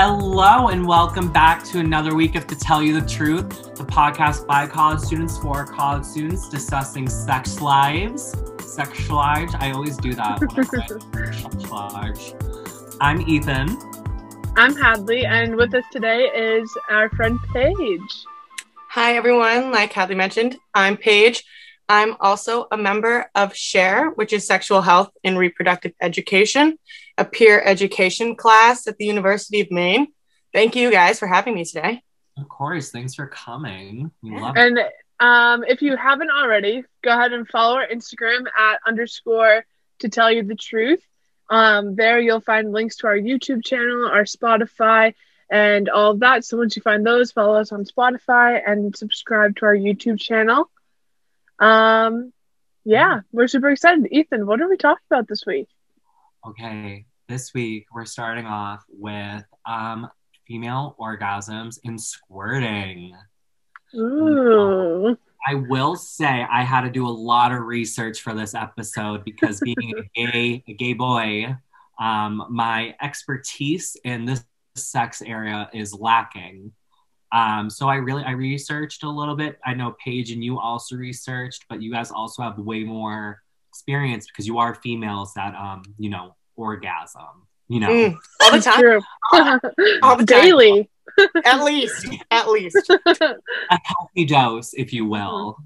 Hello, and welcome back to another week of To Tell You the Truth, the podcast by college students for college students discussing sex lives. Sex lives. I always do that when I sex lives. I'm Ethan. I'm Hadley, and with us today is our friend Paige. Hi, everyone. Like Hadley mentioned, I'm Paige. I'm also a member of SHARE, which is Sexual Health and Reproductive Education, a peer education class at the University of Maine. Thank you guys for having me today. Of course. Thanks for coming. We love And um, if you haven't already, go ahead and follow our Instagram at underscore to tell you the truth. Um, there you'll find links to our YouTube channel, our Spotify, and all of that. So once you find those, follow us on Spotify and subscribe to our YouTube channel. Um, yeah, we're super excited. Ethan, what are we talking about this week? Okay, this week we're starting off with um female orgasms and squirting. Ooh. I will say I had to do a lot of research for this episode because being a gay a gay boy, um, my expertise in this sex area is lacking. Um, so I really I researched a little bit. I know Paige and you also researched, but you guys also have way more experience because you are females that um, you know, orgasm. You know, Mm, all the time. True. All the time. Daily. At least. At least. a healthy dose, if you will.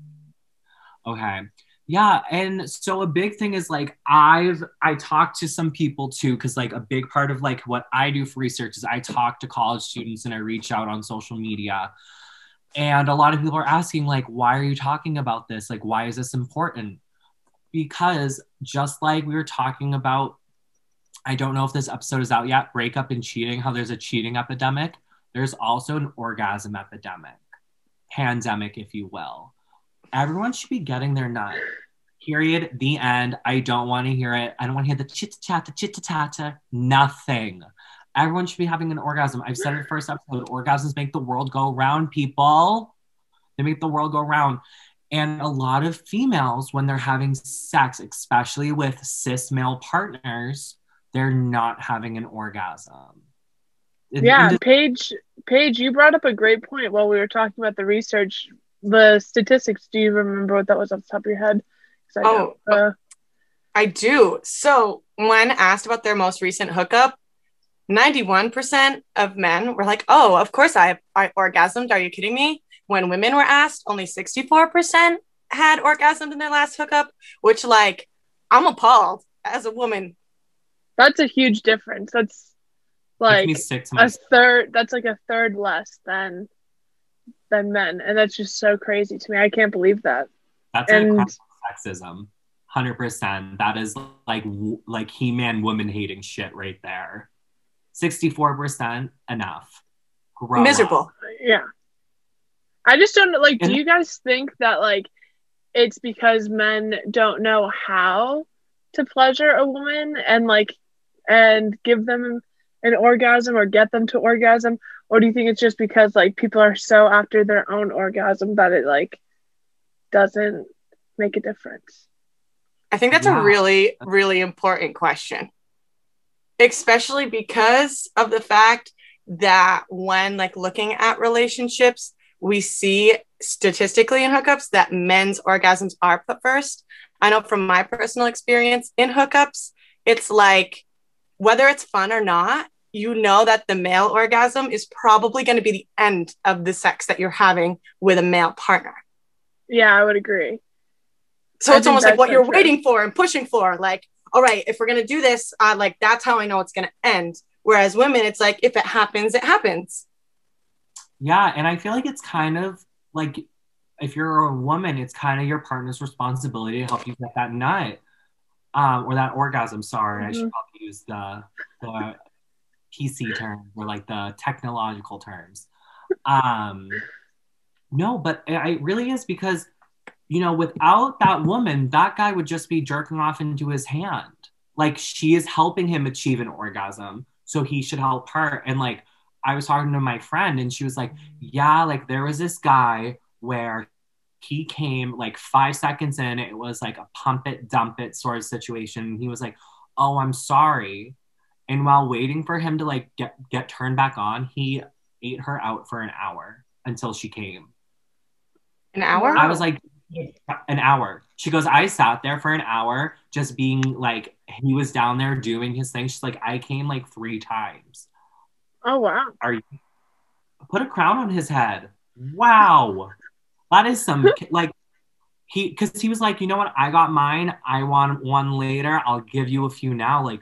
Okay. Yeah, and so a big thing is like I've I talked to some people too cuz like a big part of like what I do for research is I talk to college students and I reach out on social media. And a lot of people are asking like why are you talking about this? Like why is this important? Because just like we were talking about I don't know if this episode is out yet, breakup and cheating, how there's a cheating epidemic there's also an orgasm epidemic, pandemic, if you will. Everyone should be getting their nut. Period. The end. I don't want to hear it. I don't want to hear the chit chat, the chit chat, nothing. Everyone should be having an orgasm. I've said it first episode. Orgasms make the world go round, people. They make the world go round. And a lot of females, when they're having sex, especially with cis male partners, they're not having an orgasm. Yeah, Paige. Paige, you brought up a great point while we were talking about the research, the statistics. Do you remember what that was off the top of your head? I Oh, don't, uh, I do. So, when asked about their most recent hookup, 91% of men were like, oh, of course I, I orgasmed. Are you kidding me? When women were asked, only 64% had orgasmed in their last hookup, which, like, I'm appalled as a woman. that's a huge difference. That's like sick a third. That's like a third less than than men, and that's just so crazy to me. I can't believe that. That's an And- incredible sexism. Hundred percent. That is like like he man woman hating shit right there. Sixty four percent enough. Grow Miserable. up. Yeah. I just don't like do you guys think that like it's because men don't know how to pleasure a woman and like and give them an orgasm or get them to orgasm or do you think it's just because like people are so after their own orgasm that it like doesn't make a difference? I think that's Yeah. a really, really important question, especially because of the fact that when like looking at relationships, we see statistically in hookups that men's orgasms are put first. I know from my personal experience in hookups, it's like whether it's fun or not, you know that the male orgasm is probably going to be the end of the sex that you're having with a male partner. Yeah, I would agree. So I it's almost like what so you're true. waiting for and pushing for. Like, all right, if we're gonna do this, uh, like that's how I know it's gonna end. Whereas women, it's like if it happens, it happens. Yeah, and I feel like it's kind of like if you're a woman, it's kind of your partner's responsibility to help you get that nut. Um, or that orgasm, sorry. I should Mhm. probably use the the PC term or like the technological terms. Um no, but it really is because you know, without that woman, that guy would just be jerking off into his hand. Like she is helping him achieve an orgasm, so he should help her. And like I was talking to my friend, and she was like, "Yeah, like there was this guy where he came like five seconds in, it was like a pump it, dump it sort of situation. He was like, "Oh, I'm sorry," And while waiting for him to like get get turned back on, he ate her out for an hour until she came. An hour? I was like, an hour. She goes, I sat there for an hour just being like, he was down there doing his thing. She's like, I came like three times. Oh wow. Are you put a crown on his head? Wow. That is some like he because he was like, you know what, I got mine. I want one later. I'll give you a few now. Like,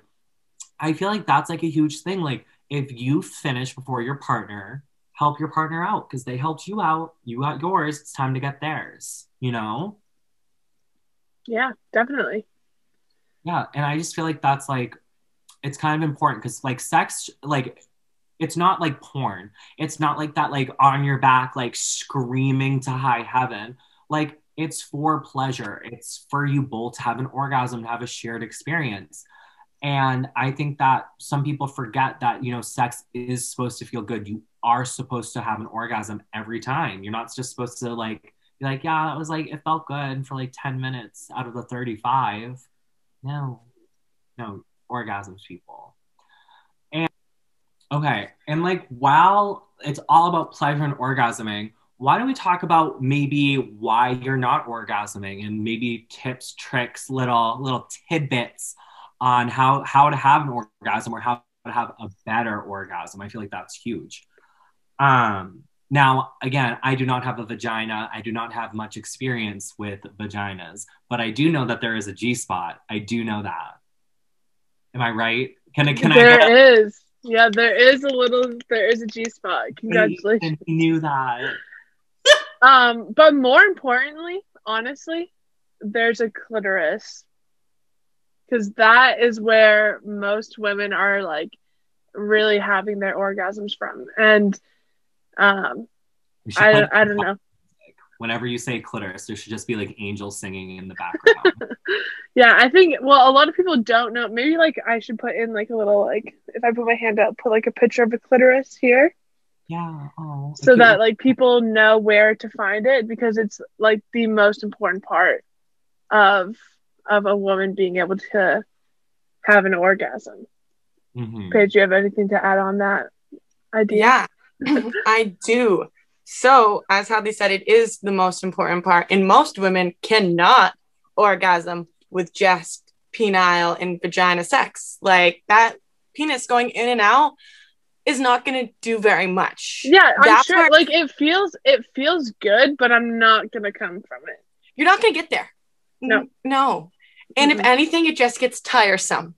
I feel like that's like a huge thing. Like, if you finish before your partner, help your partner out because they helped you out. You got yours. It's time to get theirs. You know? Yeah, definitely. Yeah, and I just feel like that's like it's kind of important because like sex, like it's not like porn. It's not like that, like on your back, like screaming to high heaven. Like it's for pleasure. It's for you both to have an orgasm, to have a shared experience. And I think that some people forget that, you know, sex is supposed to feel good. You are supposed to have an orgasm every time. You're not just supposed to like be like, yeah, that was like, it felt good for like 10 minutes out of the 35. No, no, orgasms, people. And okay. And like, while it's all about pleasure and orgasming, why don't we talk about maybe why you're not orgasming and maybe tips, tricks, little little tidbits on how how to have an orgasm or how to have a better orgasm. I feel like that's huge. Um, now, again, I do not have a vagina. I do not have much experience with vaginas, but I do know that there is a G spot. I do know that. Am I right? Can I? Can there I? There is. Yeah, there is a little. There is a G spot. Congratulations. I knew that. um, but more importantly, honestly, there's a clitoris because that is where most women are like really having their orgasms from. And um I, I don't know. Whenever you say clitoris there should just be like angels singing in the background. Yeah i think well a lot of people don't know. Maybe like i should put in like a little like if i put my hand up put like a picture of a clitoris here. Yeah oh, so that like people know where to find it because it's like the most important part of of a woman being able to have an orgasm. Mm-hmm. Paige, do you have anything to add on that idea? Yeah, I do. So, as Hadley said, it is the most important part, and most women cannot orgasm with just penile and vagina sex. Like that penis going in and out is not going to do very much. Yeah, I'm That's sure. Where- like it feels, it feels good, but I'm not going to come from it. You're not going to get there. No. No. And mm-hmm. if anything, it just gets tiresome.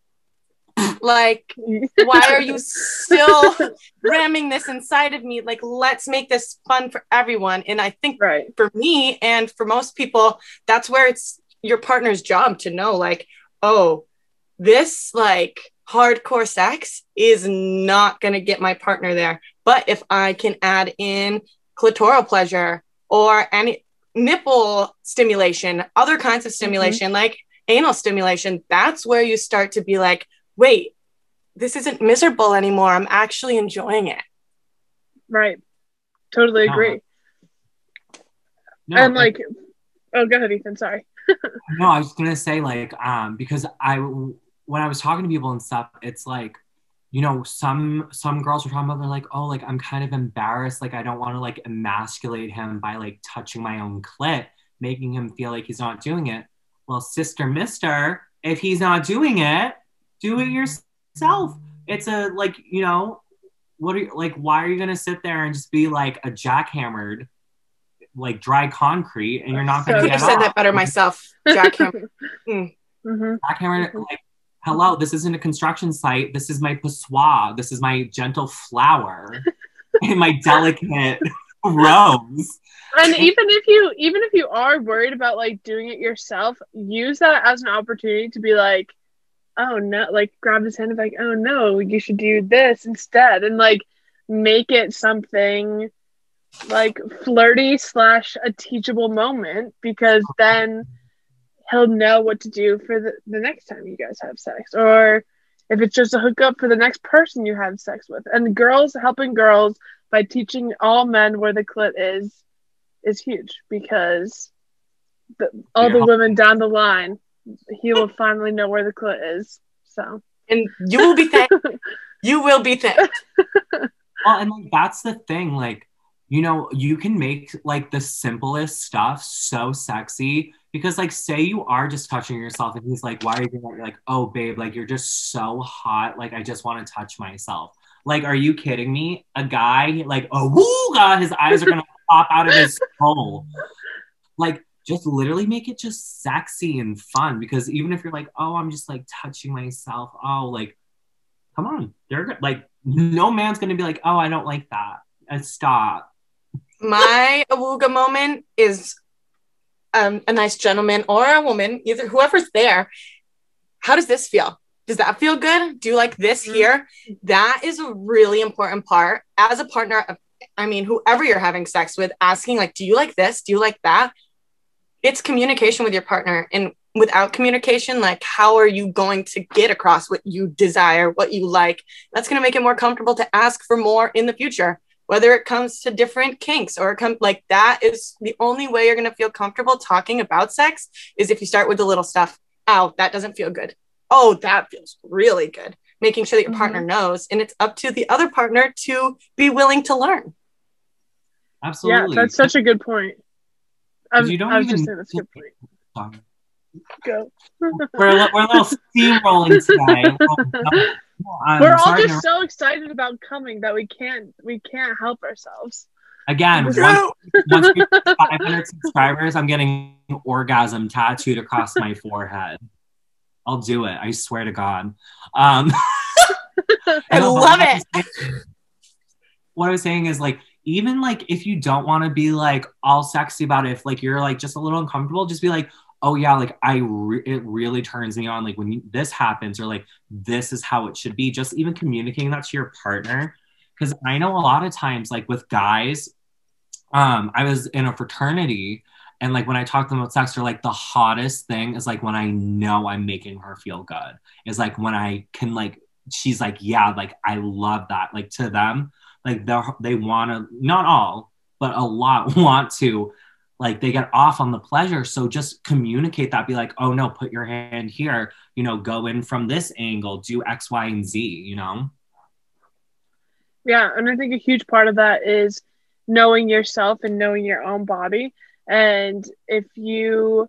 like, why are you still ramming this inside of me? Like, let's make this fun for everyone. And I think right. for me and for most people, that's where it's your partner's job to know, like, oh, this like hardcore sex is not going to get my partner there. But if I can add in clitoral pleasure or any nipple stimulation, other kinds of stimulation, mm-hmm. like anal stimulation, that's where you start to be like, wait, this isn't miserable anymore. I'm actually enjoying it. Right. Totally agree. No, and like, oh, go ahead, Ethan. Sorry. no, I was gonna say like, um, because I when I was talking to people and stuff, it's like, you know, some some girls are talking about they're like, oh, like I'm kind of embarrassed, like I don't want to like emasculate him by like touching my own clit, making him feel like he's not doing it. Well, sister, mister, if he's not doing it, do it yourself. It's a like, you know, what are you like? Why are you gonna sit there and just be like a jackhammered, like dry concrete, and you're not gonna? So get said that better myself. Jackhammer. mm. mm-hmm. Jackhammer. Like, hello, this isn't a construction site. This is my pissoir. This is my gentle flower and my delicate And even if you even if you are worried about like doing it yourself, use that as an opportunity to be like, oh no, like grab his hand and be like, oh no, you should do this instead, and like make it something like flirty slash a teachable moment because then he'll know what to do for the, the next time you guys have sex or if it's just a hookup for the next person you have sex with. And girls helping girls by teaching all men where the clit is is huge because the, all yeah. the women down the line he will finally know where the clit is so and you will be thanked. you will be thanked. Well, and like that's the thing, like you know, you can make like the simplest stuff so sexy because like say you are just touching yourself and he's like, why are you doing that? You're like, oh babe, like you're just so hot. Like I just want to touch myself. Like, are you kidding me? A guy like, oh woo god, his eyes are gonna pop out of his skull. Like just literally make it just sexy and fun because even if you're like, oh, I'm just like touching myself, oh, like, come on, they're like, no man's gonna be like, oh, I don't like that. And stop. My awooga moment is um, a nice gentleman or a woman, either whoever's there. How does this feel? Does that feel good? Do you like this Mhm. here? That is a really important part as a partner of, I mean, whoever you're having sex with, asking, like, do you like this? Do you like that? It's communication with your partner. And without communication, like, how are you going to get across what you desire, what you like? That's going to make it more comfortable to ask for more in the future whether it comes to different kinks or it come like that is the only way you're going to feel comfortable talking about sex is if you start with the little stuff oh that doesn't feel good oh that feels really good making sure that your partner knows and it's up to the other partner to be willing to learn yeah, Absolutely. that's such a good point. Um, You don't I was even just saying that's a good point. Go. we're, a we're a little steamrolling today. I'm We're all sorry to- just so excited about coming that we can't we can't help ourselves. again, once, once we 500 subscribers, I'm getting orgasm tattooed across my forehead. I'll do it. I swear to God. Um, I love I it. saying- What I was saying is like, even like if you don't want to be like all sexy about it, if like you're like just a little uncomfortable, just be like, oh yeah, like I re- it really turns me on. Like when you, this happens, or like this is how it should be. Just even communicating that to your partner, because I know a lot of times, like with guys, um, I was in a fraternity. And like when I talk to them about sex, they're like the hottest thing is like when I know I'm making her feel good. Is like when I can like she's like, yeah, like I love that. Like to them, like they they want to not all, but a lot want to like they get off on the pleasure. So just communicate that. Be like, oh no, put your hand here. You know, go in from this angle. Do X, Y, and Z. You know. Yeah, and I think a huge part of that is knowing yourself and knowing your own body. And if you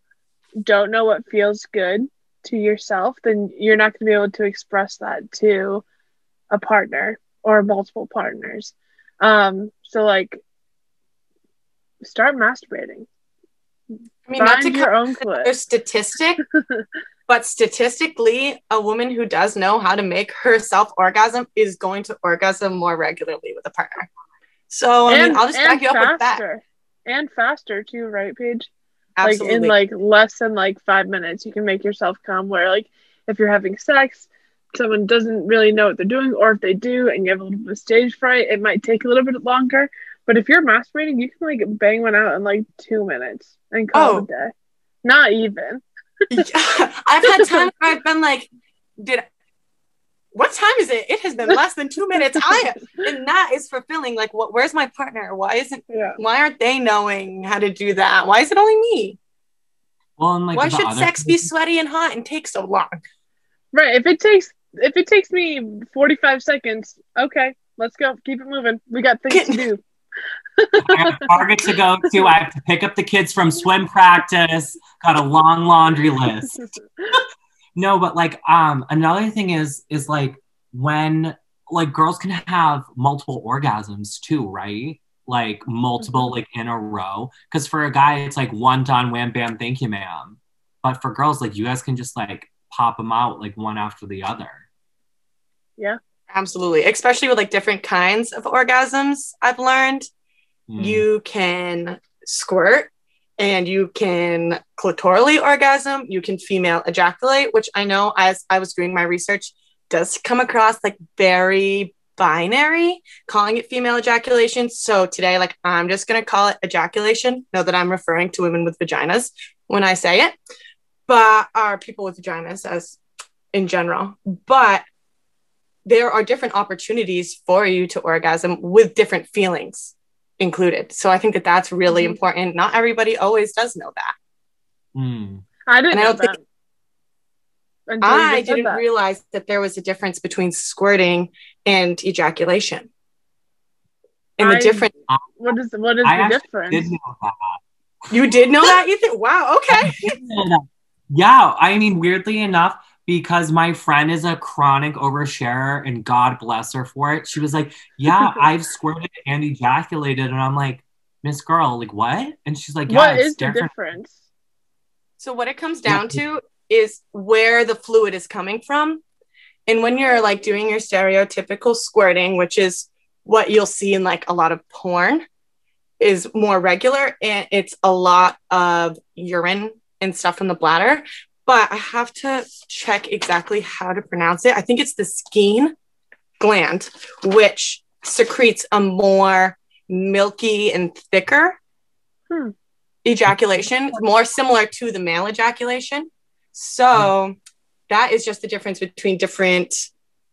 don't know what feels good to yourself, then you're not going to be able to express that to a partner or multiple partners. Um, so like start masturbating. I mean, not to Find your own clit. statistic, but statistically, a woman who does know how to make herself orgasm is going to orgasm more regularly with a partner. So, I mean, I'll just back you up with that. And faster too, right, Paige? Absolutely. like in like less than like five minutes you can make yourself come where like if you're having sex someone doesn't really know what they're doing or if they do and you have a little bit of stage fright it might take a little bit longer but if you're masturbating you can like bang one out in like two minutes and call Oh. it a day not even Yeah. I've had times where I've been like, did what time is it? It has been less than two minutes. I and that is fulfilling. Like, what? Where's my partner? Why isn't? yeah Why aren't they knowing how to do that? Why is it only me? Well, and like Why should other sex be sweaty and hot and take so long? right if it takes if it takes me 45 seconds okay let's go keep it moving we got things to do I have a Target to go to. I have to pick up the kids from swim practice. Got a long laundry list. No, but like um another thing is is like when like girls can have multiple orgasms too, right? Like multiple like in a row. Cause for a guy it's like one done, wham bam, thank you, ma'am. But for girls, like you guys can just like pop them out like one after the other. Yeah. Absolutely, especially with like different kinds of orgasms. I've learned Mm. you can squirt and you can clitorally orgasm you can female ejaculate which i know as i was doing my research does come across like very binary calling it female ejaculation. So today like i'm just going to call it ejaculation. Know that i'm referring to women with vaginas when i say it but are people with vaginas as in general. But there are different opportunities for you to orgasm with different feelings included. So I think that that's really Mhm. important. Not everybody always does know that. Mm. i didn't I know think- that I didn't that. realize that there was a difference between squirting and ejaculation. And the I- difference What is what is I the actually difference? did know that. you did know that, Ethan? Wow, okay. yeah, I mean, weirdly enough, because my friend is a chronic oversharer and God bless her for it, she was like, Yeah, I've squirted and ejaculated. And I'm like, Miss Girl, like what? And she's like, Yeah, what it's is the different. difference? So what it comes down to is where the fluid is coming from. And when you're like doing your stereotypical squirting, which is what you'll see in like a lot of porn, is more regular and it's a lot of urine and stuff from the bladder. But I have to check exactly how to pronounce it. I think it's the skein gland, which secretes a more milky and thicker Hmm. ejaculation, more similar to the male ejaculation. So that is just the difference between different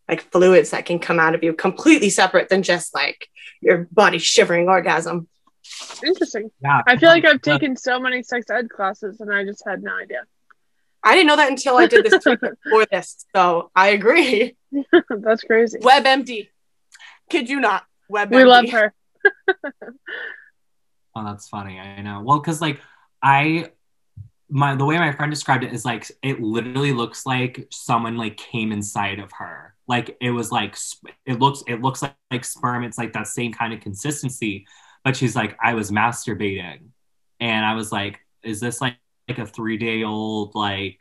like fluids that can come out of you, completely separate than just like your body shivering orgasm. Interesting. Yeah. I feel like I've taken so many sex ed classes and I just had no idea. I didn't know that until I did this treatment for this. So I agree. That's crazy. WebMD. Kid you not. WebMD. We love her. Oh, that's funny. I know. Well, because like I my the way my friend described it is like it literally looks like someone like came inside of her. Like it was like it looks it looks like, like sperm. It's like that same kind of consistency. But she's like, I was masturbating. And I was like, is this like like a three day old like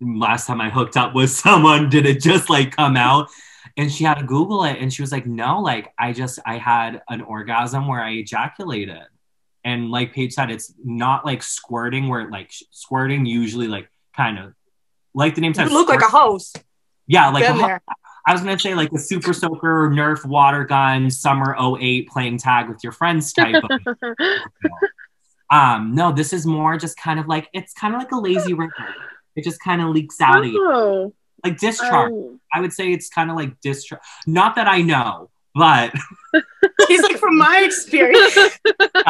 last time I hooked up with someone, did it just like come out? And she had to Google it and she was like, no, like I just I had an orgasm where I ejaculated and like Paige said, it's not like squirting where like squirting usually like kind of like the name You says look like a hose. yeah like ho- I was gonna say like a super soaker Nerf water gun summer 08 playing tag with your friends type of um no this is more just kind of like it's kind of like a lazy river it just kind of leaks out of you. Oh, like discharge. Um, I would say it's kind of like discharge. Not that I know but He's like, from my experience.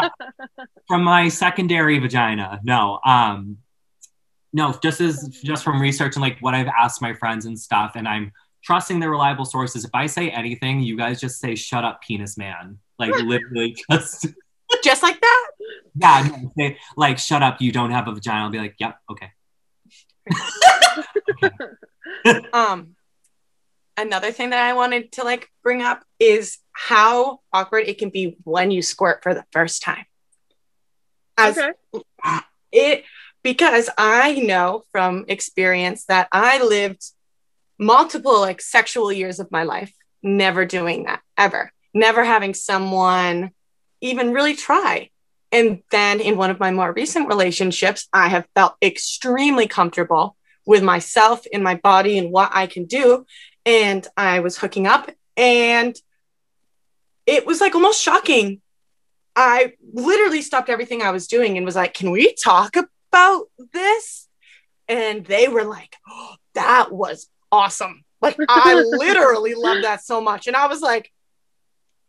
from my secondary vagina. No um no just as just from research and like what i've asked my friends and stuff and i'm trusting the reliable sources. If i say anything you guys just say shut up penis man. Like literally just Just like that. Yeah no, say like shut up you don't have a vagina. I'll be like yep okay. Um another thing that i wanted to like bring up is how awkward it can be when you squirt for the first time. As okay. it because i know from experience that i lived multiple like sexual years of my life never doing that ever. Never having someone even really try and then in one of my more recent relationships i have felt extremely comfortable with myself and my body and what i can do and i was hooking up and it was like almost shocking I literally stopped everything I was doing and was like, Can we talk about this? And they were like, oh, That was awesome. Like, I literally love that so much. And I was like,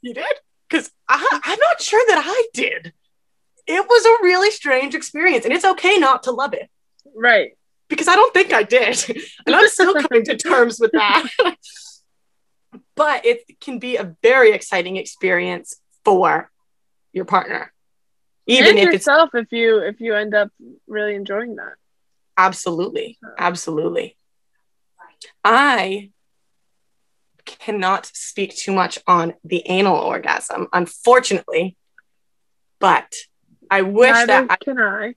You did? Because I'm not sure that I did. It was a really strange experience. And it's okay not to love it Right. because I don't think I did. and I'm still coming to terms with that. but it can be a very exciting experience for your partner. Even and if it's yourself if you if you end up really enjoying that. absolutely, absolutely. I cannot speak too much on the anal orgasm, unfortunately. But I wish Neither that I can I.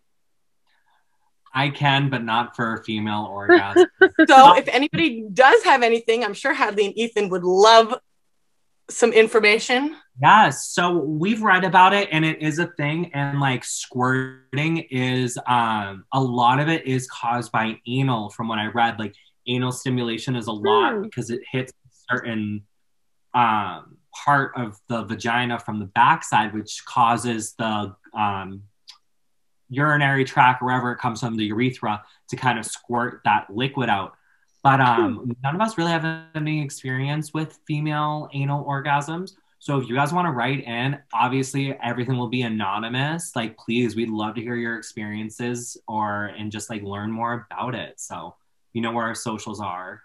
i can but not for a female orgasm So if anybody does have anything, I'm sure Hadley and Ethan would love some information. Yes. So we've read about it and it is a thing. And like squirting is um a lot of it is caused by anal from what I read. Like anal stimulation is a lot Hmm. because it hits certain um part of the vagina from the backside, which causes the um urinary tract, wherever it comes from the urethra, to kind of squirt that liquid out. But um, none of us really have any experience with female anal orgasms. So if you guys want to write in, obviously everything will be anonymous. Like, please, we'd love to hear your experiences or and just like learn more about it. So You know where our socials are.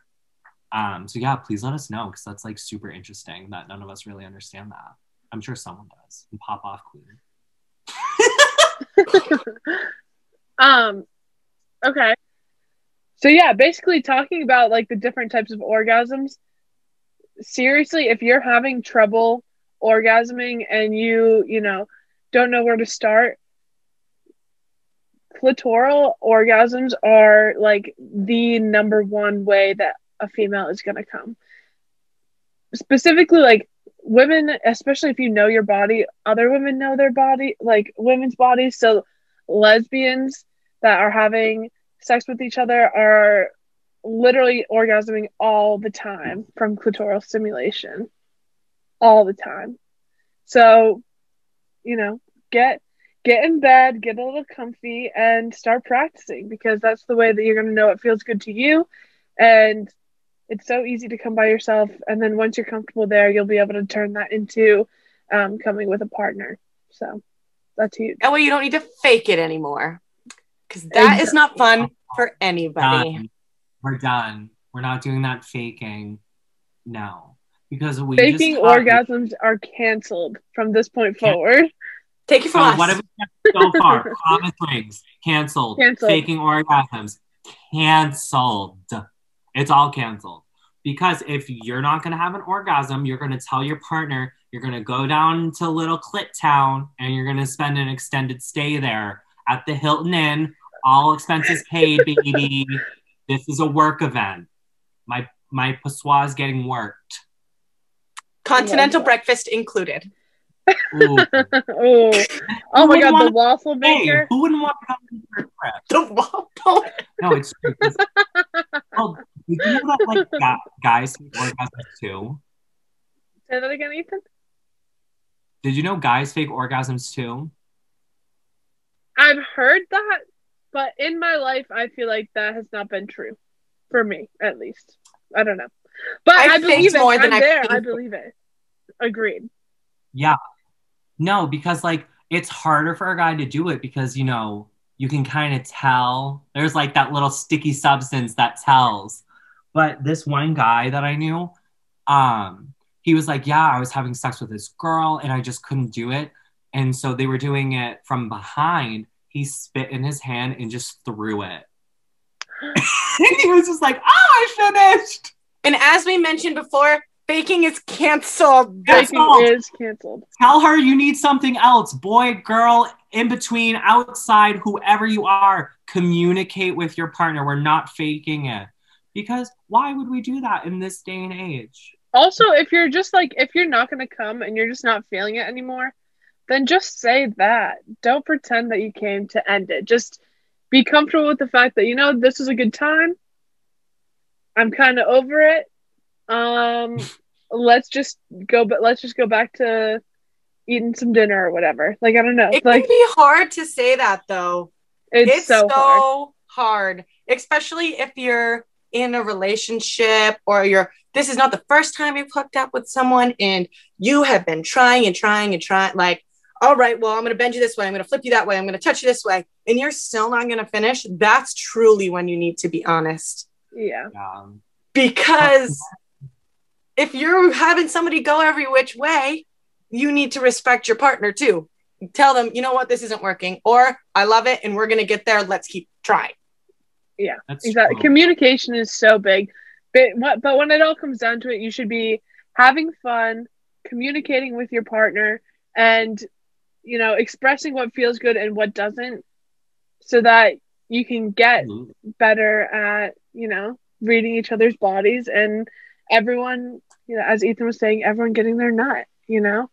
Um, so yeah, please let us know because that's like super interesting that none of us really understand that. I'm sure someone does. And pop off queen. um okay so yeah basically talking about like the different types of orgasms seriously if you're having trouble orgasming and you you know don't know where to start clitoral orgasms are like the number one way that a female is going to come. Specifically like women especially if you know your body other women know their body like women's bodies. So lesbians that are having sex with each other are literally orgasming all the time from clitoral stimulation. All the time. So you know get get in bed get a little comfy and start practicing because that's the way that you're going to know it feels good to you. And it's so easy to come by yourself and then once you're comfortable there you'll be able to turn that into um, coming with a partner. So that's huge. That way you don't need to fake it anymore. Because that exactly. is not fun for anybody. Done. we're done. We're not doing that faking. No. Because we faking orgasms are canceled from this point forward. Take it from so us. what have we so far? Promise rings canceled. canceled. Faking orgasms. Canceled it's all canceled. Because if you're not going to have an orgasm, you're going to tell your partner, you're going to go down to little clit town and you're going to spend an extended stay there at the Hilton Inn, all expenses paid, baby. this is a work event. My my passoir is getting worked. Continental breakfast included. Ooh. Ooh. Oh my god, the waffle maker. Hey, who wouldn't want to come to The waffle. No, it's true. well, did you know that like guys fake orgasms too? Say that again, Ethan. Did you know guys fake orgasms too? I've heard that, but in my life, I feel like that has not been true, for me at least. I don't know, but I, I believe it. More I'm than there. I, I believe it. Agreed. Yeah, no, because like it's harder for a guy to do it because you know you can kind of tell there's like that little sticky substance that tells. But this one guy that I knew, um, he was like, Yeah, I was having sex with this girl and I just couldn't do it. And so they were doing it from behind. He spit in his hand and just threw it. and he was just like, Oh, I finished. And as we mentioned before, Baking is canceled. Baking is canceled. Tell her you need something else. Boy, girl, in between, outside, whoever you are, communicate with your partner. We're not faking it. Because why would we do that in this day and age? Also, if you're just like, if you're not going to come and you're just not feeling it anymore, then just say that. Don't pretend that you came to end it. Just be comfortable with the fact that, you know, this is a good time. I'm kind of over it um, let's just go, but let's just go back to eating some dinner or whatever. Like I don't know. It like, can be hard to say that though. It's, it's so, so hard. hard, especially if you're in a relationship or you're. This is not the first time you've hooked up with someone, and you have been trying and trying and trying. Like, all right, well, I'm going to bend you this way. I'm going to flip you that way. I'm going to touch you this way, and you're still not going to finish. That's truly when you need to be honest. Yeah. Um, because if you're having somebody go every which way, you need to respect your partner too. Tell them, you know what, this isn't working, or I love it and we're gonna get there. Let's keep trying. Yeah, That's exactly. True. Communication is so big, but what, but when it all comes down to it, you should be having fun, communicating with your partner, and you know, expressing what feels good and what doesn't, so that you can get mm-hmm. better at you know reading each other's bodies and everyone you know, as Ethan was saying, everyone getting their nut, you know?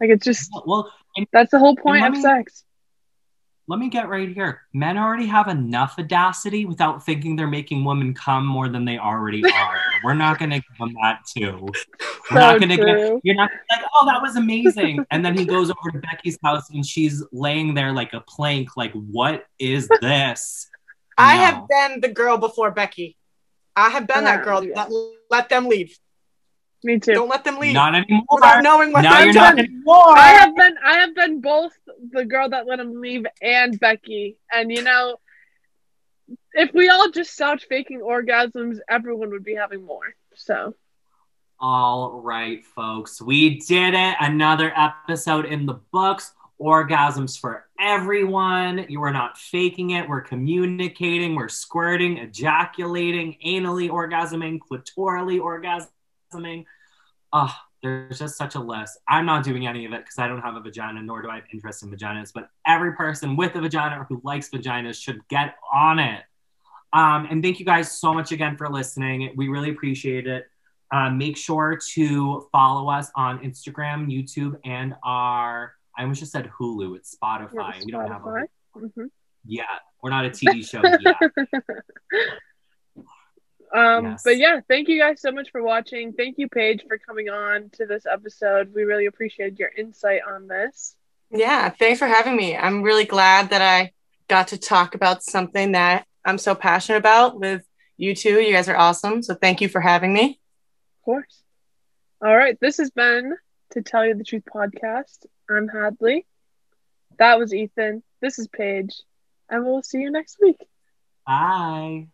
Like it's just well and, that's the whole point of sex. Let me get right here. Men already have enough audacity without thinking they're making women come more than they already are. We're not gonna give them that too. We're so not gonna true. you're not like, oh that was amazing. and then he goes over to Becky's house and she's laying there like a plank, like, what is this? I no. have been the girl before Becky. I have been uh, that girl yeah. that let them leave. Me too. Don't let them leave. Not anymore. Without knowing what now you're not anymore. I have been I have been both the girl that let him leave and Becky. And you know, if we all just stopped faking orgasms, everyone would be having more. So. All right, folks, we did it. Another episode in the books. Orgasms for everyone. You are not faking it. We're communicating. We're squirting, ejaculating, anally orgasming, clitorally orgasming. Oh, there's just such a list. I'm not doing any of it because I don't have a vagina, nor do I have interest in vaginas. But every person with a vagina or who likes vaginas should get on it. Um, and thank you guys so much again for listening. We really appreciate it. Uh, make sure to follow us on Instagram, YouTube, and our I almost just said Hulu. It's Spotify. Spotify. We don't have a mm-hmm. Yeah, we're not a TV show yet. Um, yes. But yeah, thank you guys so much for watching. Thank you, Paige, for coming on to this episode. We really appreciated your insight on this. Yeah, thanks for having me. I'm really glad that I got to talk about something that I'm so passionate about with you two. You guys are awesome. So thank you for having me. Of course. All right. This has been To Tell You the Truth podcast. I'm Hadley. That was Ethan. This is Paige. And we'll see you next week. Bye.